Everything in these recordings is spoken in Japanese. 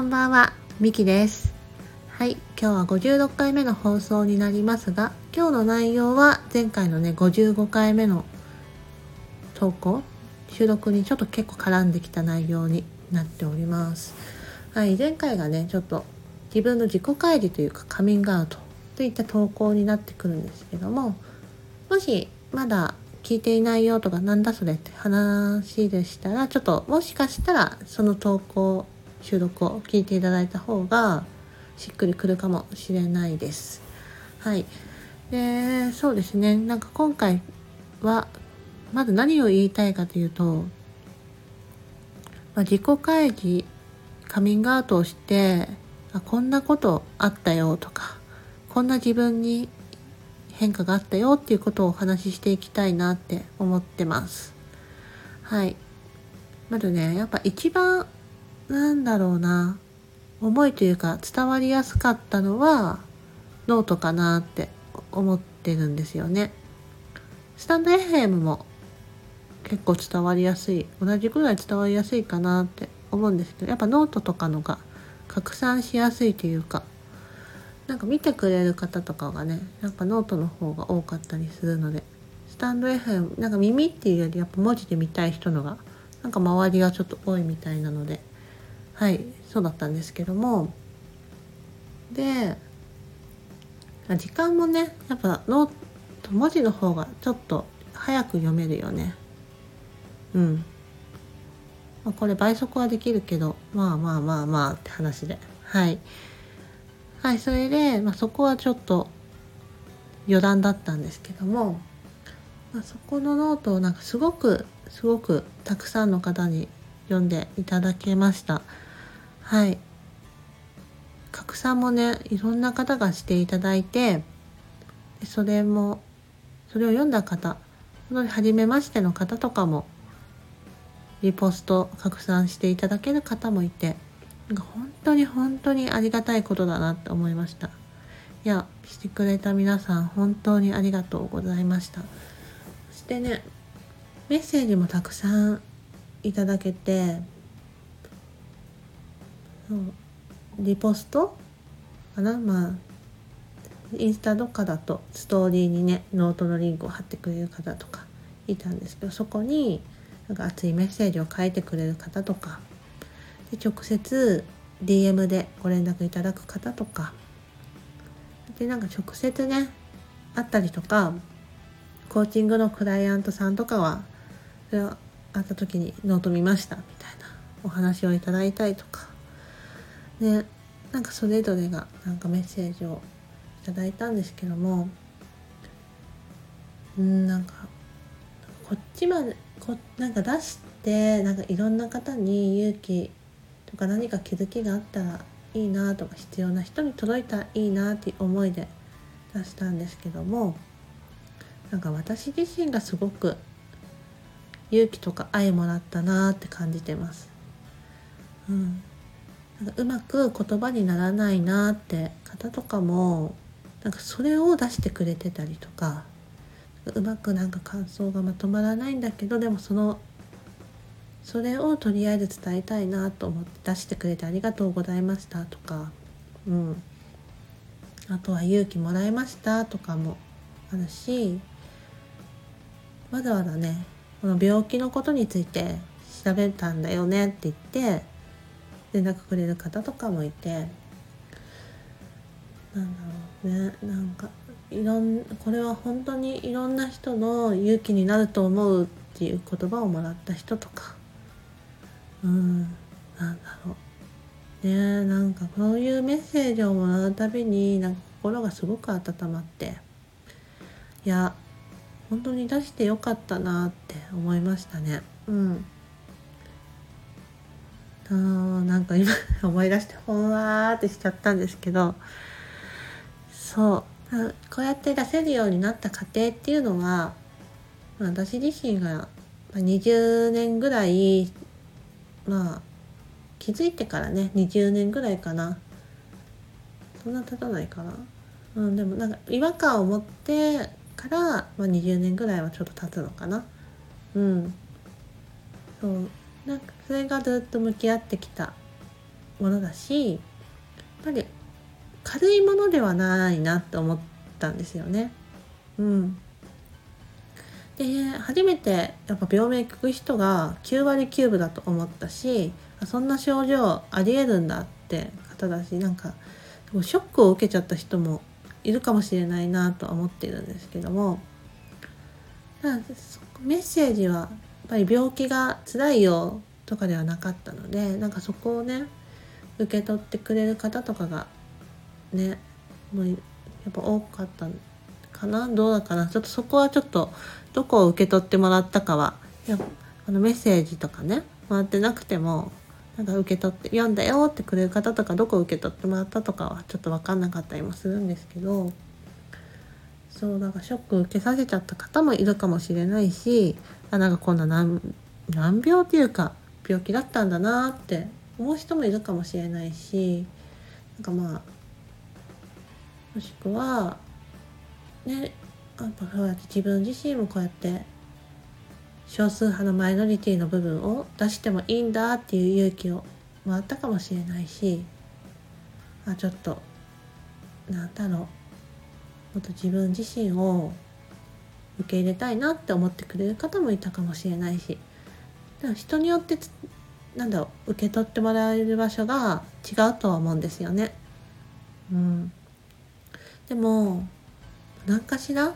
こんばんは、みきです。はい、今日は56回目の放送になりますが、今日の内容は前回のね、55回目の投稿、収録にちょっと結構絡んできた内容になっております。はい、前回がね、ちょっと自分の自己開示というかカミングアウトといった投稿になってくるんですけども、もしまだ聞いていないよとかなんだそれって話でしたらちょっともしかしたらその投稿収録を聞いていただいた方がしっくりくるかもしれないです。はい。で、そうですね。なんか今回はまず何を言いたいかというと、まあ、自己開示カミングアウトをしてあこんなことあったよとかこんな自分に変化があったよっていうことをお話ししていきたいなって思ってます。はい。まずね、やっぱ一番なんだろうな、思いというか伝わりやすかったのはノートかなって思ってるんですよね。 stand.fm も結構伝わりやすい、同じくらい伝わりやすいかなって思うんですけど、やっぱノートとかのが拡散しやすいというか、なんか見てくれる方とかがねなんかノートの方が多かったりするのでスタンド FM なんか耳っていうよりやっぱ文字で見たい人のがなんか周りがちょっと多いみたいなのではいそうだったんですけども。で時間もねやっぱノート文字の方がちょっと早く読めるよね。うん、まあ、これ倍速はできるけどまあまあまあまあって話で。はい。はい、それで、まあ、そこはちょっと余談だったんですけども、まあ、そこのノートをなんかすごくすごくたくさんの方に読んでいただけました。はい。拡散もね、いろんな方がしていただいて、それも、それを読んだ方、本当に初めましての方とかも、リポスト拡散していただける方もいて、なんか本当に本当にありがたいことだなって思いました。いや、してくれた皆さん本当にありがとうございました。そしてね、メッセージもたくさんいただけて、リポストかな？まあ、インスタとかだとストーリーにね、ノートのリンクを貼ってくれる方とかいたんですけど、そこになんか熱いメッセージを書いてくれる方とか、で直接 DM でご連絡いただく方とかでなんか直接ね会ったりとかコーチングのクライアントさんとかはそれを会った時にノート見ましたみたいなお話をいただいたりとか。ねなんかそれぞれがなんかメッセージをいただいたんですけどもうんなんかこっちまでこなんか出してなんかいろんな方に勇気とか何か気づきがあったらいいなとか必要な人に届いたらいいなっていう思いで出したんですけどもなんか私自身がすごく勇気とか愛もらったなって感じてます。うん、うまく言葉にならないなって方とかもなんかそれを出してくれてたりとかうまくなんか感想がまとまらないんだけどでもそのそれをとりあえず伝えたいなと思って出してくれてありがとうございましたとか、うん、あとは勇気もらいましたとかもあるしわざわざねこの病気のことについて調べたんだよねって言って連絡くれる方とかもいてなんだろうね。なんかいろんこれは本当にいろんな人の勇気になると思うっていう言葉をもらった人とか。うん。なんだろう。ねなんかこういうメッセージをもらうたびになんか心がすごく温まっていや本当に出してよかったなって思いましたね。うん。あなんか今 思い出してほわーってしちゃったんですけどそう。こうやって出せるようになった過程っていうのは私自身が20年ぐらいまあ気づいてからね20年ぐらいかな。そんな経たないかな、うん、でもなんか違和感を持ってから、まあ、20年ぐらいはちょっと経つのかな。うん。そう。なんかそれがずっと向き合ってきたものだしやっぱり軽いものではないなって思ったんですよね。うん、で初めてやっぱ病名聞く人が9割9分だと思ったしそんな症状ありえるんだって方だしなんかショックを受けちゃった人もいるかもしれないなとは思っているんですけどもメッセージはぱり病気が辛いよとかではなかったのでなんかそこをね受け取ってくれる方とかがねもうやっぱ多かったかな？どうだかな？ちょっとそこはちょっとどこを受け取ってもらったかはあのメッセージとかね回ってなくてもなんか受け取って読んだよってくれる方とかどこ受け取ってもらったとかはちょっと分かんなかったりもするんですけどそうなんかショック受けさせちゃった方もいるかもしれないしあなんかこんな難難病っていうか病気だったんだなって思う人もいるかもしれないしなんかまあもしくはねやっぱそうやって自分自身もこうやって少数派のマイノリティの部分を出してもいいんだっていう勇気をもらったかもしれないしあちょっとなんだろう。もっと自分自身を受け入れたいなって思ってくれる方もいたかもしれないし。でも人によってなんだろう受け取ってもらえる場所が違うとは思うんですよね。うん、でも何かしら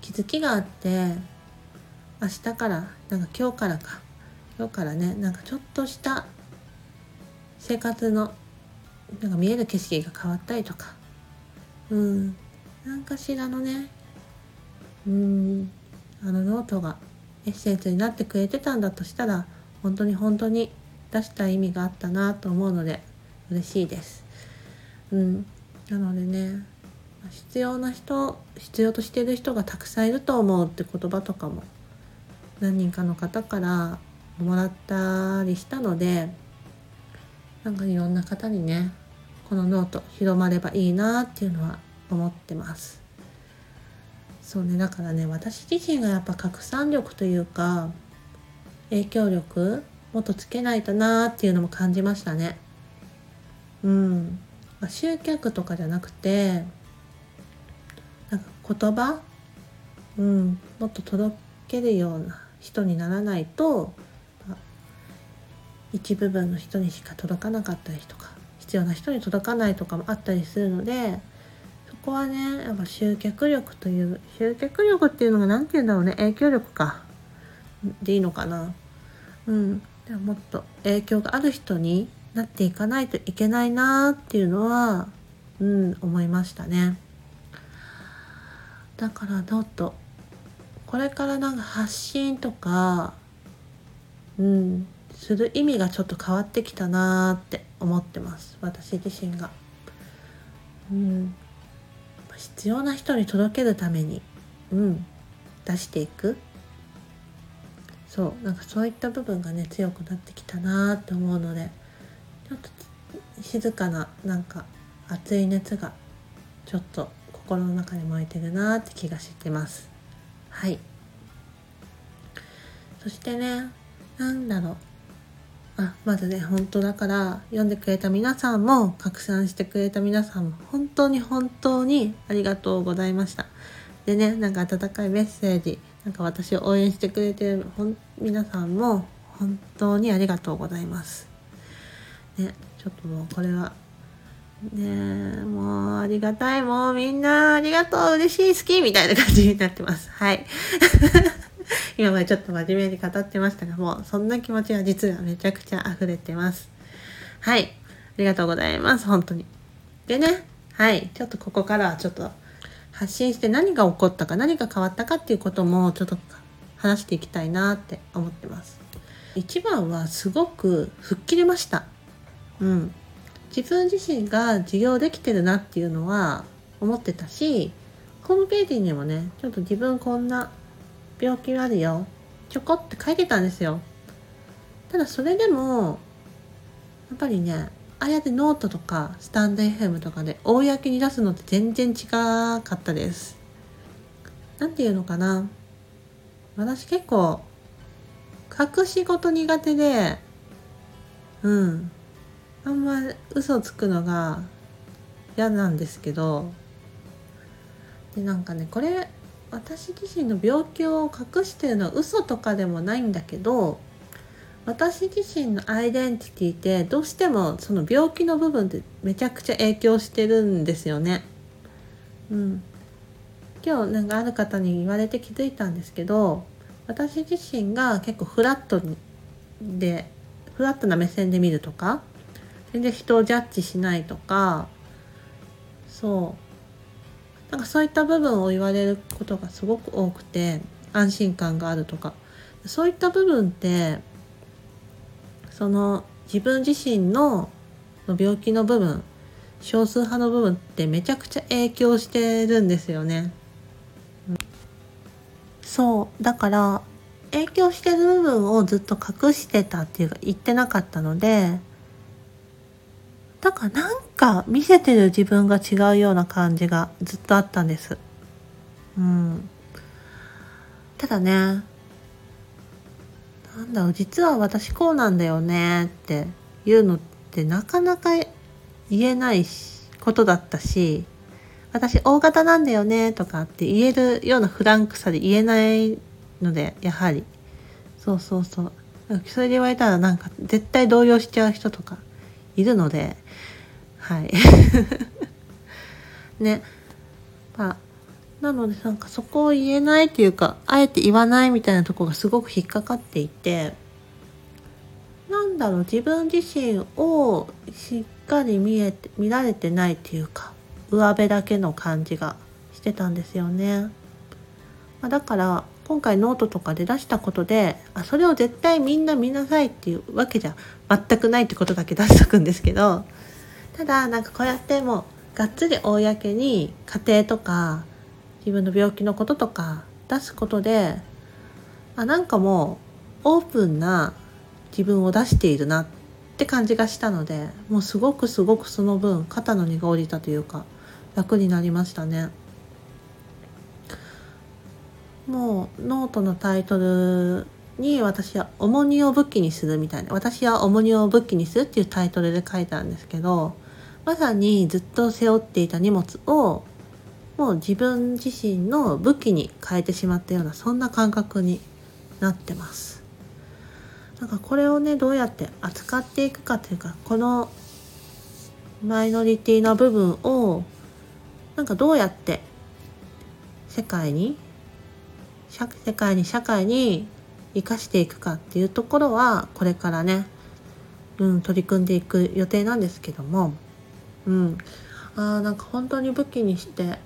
気づきがあって明日からなんか今日からか。今日からねなんかちょっとした生活のなんか見える景色が変わったりとか。うん。何かしらのね。うん。あのノートがエッセンスになってくれてたんだとしたら本当に本当に出した意味があったなと思うので嬉しいです。うん、なのでね必要な人必要としてる人がたくさんいると思うって言葉とかも何人かの方からもらったりしたのでなんかいろんな方にねこのノート広まればいいなっていうのは思ってます。そうねだからね私自身がやっぱ拡散力というか影響力もっとつけないとなーっていうのも感じましたね。うん。集客とかじゃなくてなんか言葉うんもっと届けるような人にならないと一部分の人にしか届かなかったりとか必要な人に届かないとかもあったりするのでこはねやっぱ集客力という集客力っていうのが何て言うんだろうね影響力か。でいいのかな。うん。でもっと影響がある人になっていかないといけないなっていうのはうん思いましたね。だからどっとこれからなんか発信とかうんする意味がちょっと変わってきたなって思ってます。私自身が。うん。必要な人に届けるためにうん出していく。そうなんかそういった部分がね強くなってきたなって思うのでちょっと静かななんか熱い熱がちょっと心の中に燃えてるなって気がしてます。はい。そしてねなんだろう。あまずね本当だから読んでくれた皆さんも拡散してくれた皆さんも本当に本当にありがとうございました。でねなんか温かいメッセージなんか私を応援してくれてる皆さんも本当にありがとうございます。ねちょっともうこれはねもうありがたいもうみんなありがとう嬉しい好きみたいな感じになってます。はい。今までちょっと真面目に語ってましたがもうそんな気持ちは実はめちゃくちゃ溢れてます。はい。ありがとうございます。本当に。でねはい。ちょっとここからはちょっと発信して何が起こったか何が変わったかっていうこともちょっと話していきたいなって思ってます。一番はすごく吹っ切れました。うん。自分自身が授業できてるなっていうのは思ってたしホームページにもねちょっと自分こんな病気あるよ。ちょこって書いてたんですよ。ただそれでもやっぱりねああやってノートとかスタンド FM とかで公に出すのって全然違かったです。何て言うのかな。私結構隠し事苦手でうん。あんま嘘つくのが嫌なんですけど。でなんかねこれ私自身の病気を隠してるのは嘘とかでもないんだけど私自身のアイデンティティってどうしてもその病気の部分ってめちゃくちゃ影響してるんですよね。うん、今日なんかある方に言われて気づいたんですけど私自身が結構フラットでフラットな目線で見るとか全然人をジャッジしないとかそうなんかそういった部分を言われることがすごく多くて安心感があるとかそういった部分ってその自分自身の病気の部分少数派の部分ってめちゃくちゃ影響してるんですよね。そうだから影響してる部分をずっと隠してたっていうか言ってなかったのでだからなんか見せてる自分が違うような感じがずっとあったんです。うん。ただねなんだろう実は私こうなんだよねっていうのってなかなか言えないことだったし私大型なんだよねとかって言えるようなフランクさで言えないのでやはりそうそうそうそれで言われたらなんか絶対動揺しちゃう人とかいるのではい ねまあなのでなんかそこを言えないっていうかあえて言わないみたいなとこがすごく引っかかっていてなんだろう自分自身をしっかり見えて見られてないっていうか上辺だけの感じがしてたんですよね。ま、だから今回ノートとかで出したことであそれを絶対みんな見なさいっていうわけじゃ全くないってことだけ出しとくんですけどただなんかこうやってもうがっつり公に家庭とか自分の病気のこととか出すことであなんかもうオープンな自分を出しているなって感じがしたのでもうすごくすごくその分肩の荷が下りたというか楽になりましたね。もうノートのタイトルに私は重荷を武器にするみたいな私は重荷を武器にするっていうタイトルで書いたんですけどまさにずっと背負っていた荷物をもう自分自身の武器に変えてしまったようなそんな感覚になってます。なんかこれをねどうやって扱っていくかというかこのマイノリティな部分をなんかどうやって世界に世界に社会に生かしていくかっていうところはこれからね、うん、取り組んでいく予定なんですけども、うん、あなんか本当に武器にして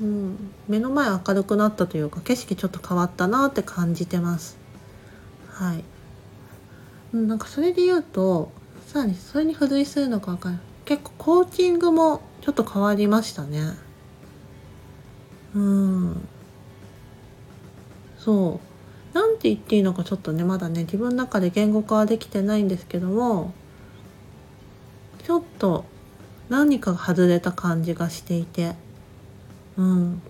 うん、目の前明るくなったというか景色ちょっと変わったなって感じてます。はい、うん、なんかそれで言うとさらにそれに付随するのか分かんない。結構コーチングもちょっと変わりましたね。うん。そう。なんて言っていいのかちょっとねまだね自分の中で言語化はできてないんですけどもちょっと何かが外れた感じがしていてうん。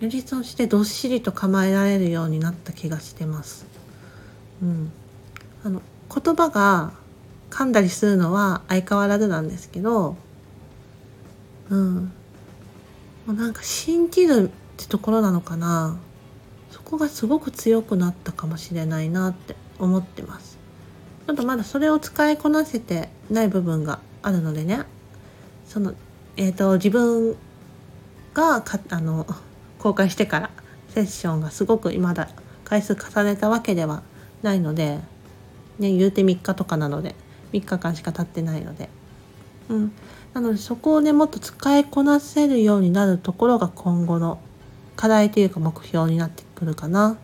よりそしてどっしりと構えられるようになった気がしてます。うん、あの言葉が噛んだりするのは相変わらずなんですけど、うん、もうなんか信じるってところなのかな。こがすごく強くなったかもしれないなって思ってます。ちょっとまだそれを使いこなせてない部分があるのでね。そのえーと自分がかあの公開してからセッションがすごくまだ回数重ねたわけではないので、ね、言うて3日とかなので3日間しか経ってないので、うん、なのでそこをねもっと使いこなせるようになるところが今後の課題というか目標になってくるかな。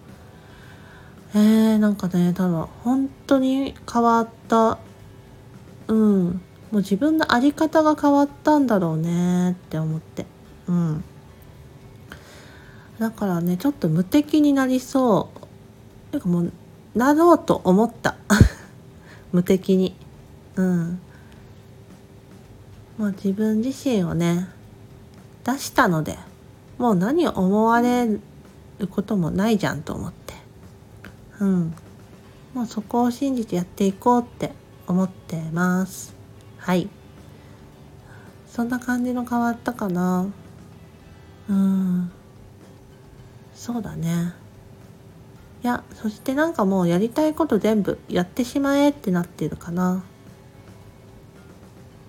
えー、なんかね多分本当に変わったうん。もう自分の在り方が変わったんだろうねって思って。うん。だからねちょっと無敵になりそう。なんかもうなろうと思った。無敵に。うん。もう自分自身をね出したのでもう何を思われることもないじゃんと思って。うん。もうそこを信じてやっていこうって思ってます。はい。そんな感じの変わったかな。うん。そうだね。いやそしてなんかもうやりたいこと全部やってしまえってなってるかな。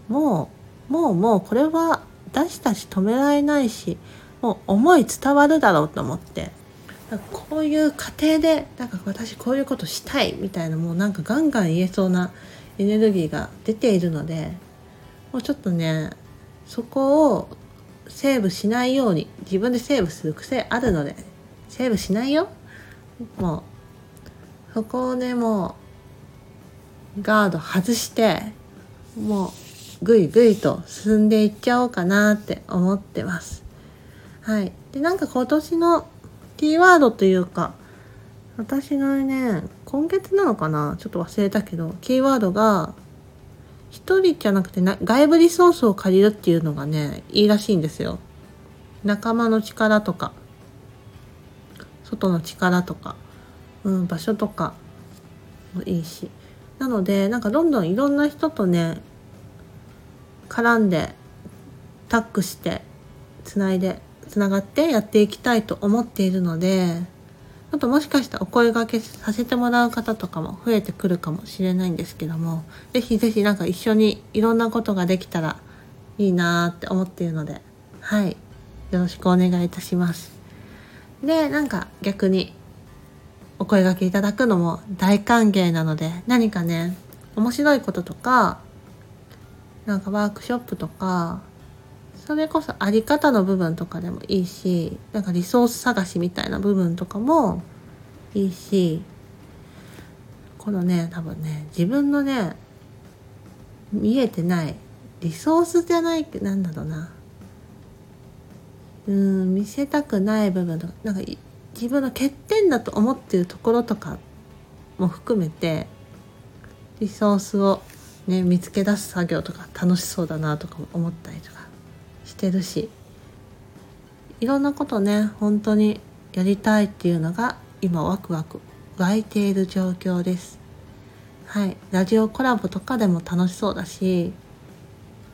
もうもうもうこれは出したし止められないしもう思い伝わるだろうと思って。こういう過程でなんか私こういうことしたいみたいなもうなんかガンガン言えそうなエネルギーが出ているのでもうちょっとねそこをセーブしないように自分でセーブする癖あるのでセーブしないよ？もうそこをねもうガード外してもうぐいぐいと進んでいっちゃおうかなって思ってます。はい。でなんか今年のキーワードというか私のね今月なのかなちょっと忘れたけどキーワードが一人じゃなくてな外部リソースを借りるっていうのがねいいらしいんですよ。仲間の力とか外の力とか、うん、場所とかもいいし。なのでなんかどんどんいろんな人とね絡んでタッグしてつないでつながってやっていきたいと思っているのであともしかしたらお声掛けさせてもらう方とかも増えてくるかもしれないんですけども、ぜひぜひなんか一緒にいろんなことができたらいいなーって思っているので、はい。よろしくお願いいたします。で、なんか逆にお声掛けいただくのも大歓迎なので、何かね、面白いこととか、なんかワークショップとか、それこそあり方の部分とかでもいいしなんかリソース探しみたいな部分とかもいいしこのね多分ね自分のね見えてないリソースじゃないなんだろうな。うん見せたくない部分とかなんか自分の欠点だと思ってるところとかも含めてリソースをね見つけ出す作業とか楽しそうだなとか思ったりとか。してるしいろんなことね本当にやりたいっていうのが今ワクワク湧いている状況です。はい。ラジオコラボとかでも楽しそうだし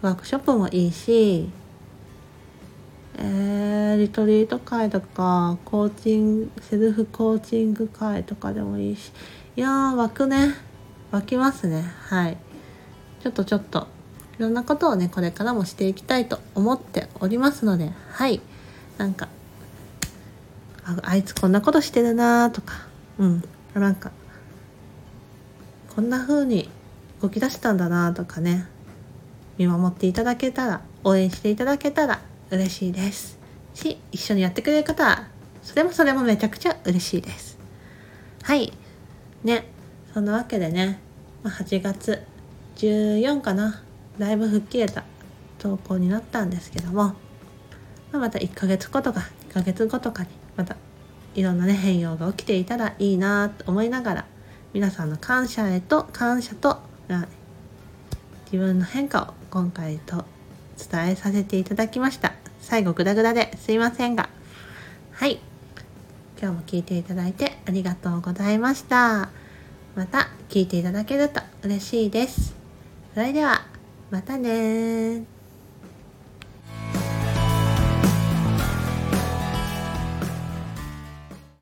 ワークショップもいいしえー、リトリート会とかコーチングセルフコーチング会とかでもいいし。いやー湧くね。湧きますね。はい。ちょっとちょっと。いろんなことをねこれからもしていきたいと思っておりますのではい。なんかあいつこんなことしてるなとかうん。なんかこんな風に動き出したんだなとかね見守っていただけたら応援していただけたら嬉しいです。し一緒にやってくれる方はそれもそれもめちゃくちゃ嬉しいです。はい。ね。そんなわけでね8月14かな。だいぶ吹っ切れた投稿になったんですけども、ま、また1ヶ月後とか2ヶ月後とかにまたいろんなね変容が起きていたらいいなと思いながら皆さんの感謝へと感謝と自分の変化を今回と伝えさせていただきました。最後グダグダですいませんが。はい。今日も聞いていただいてありがとうございました。また聞いていただけると嬉しいです。それではまたね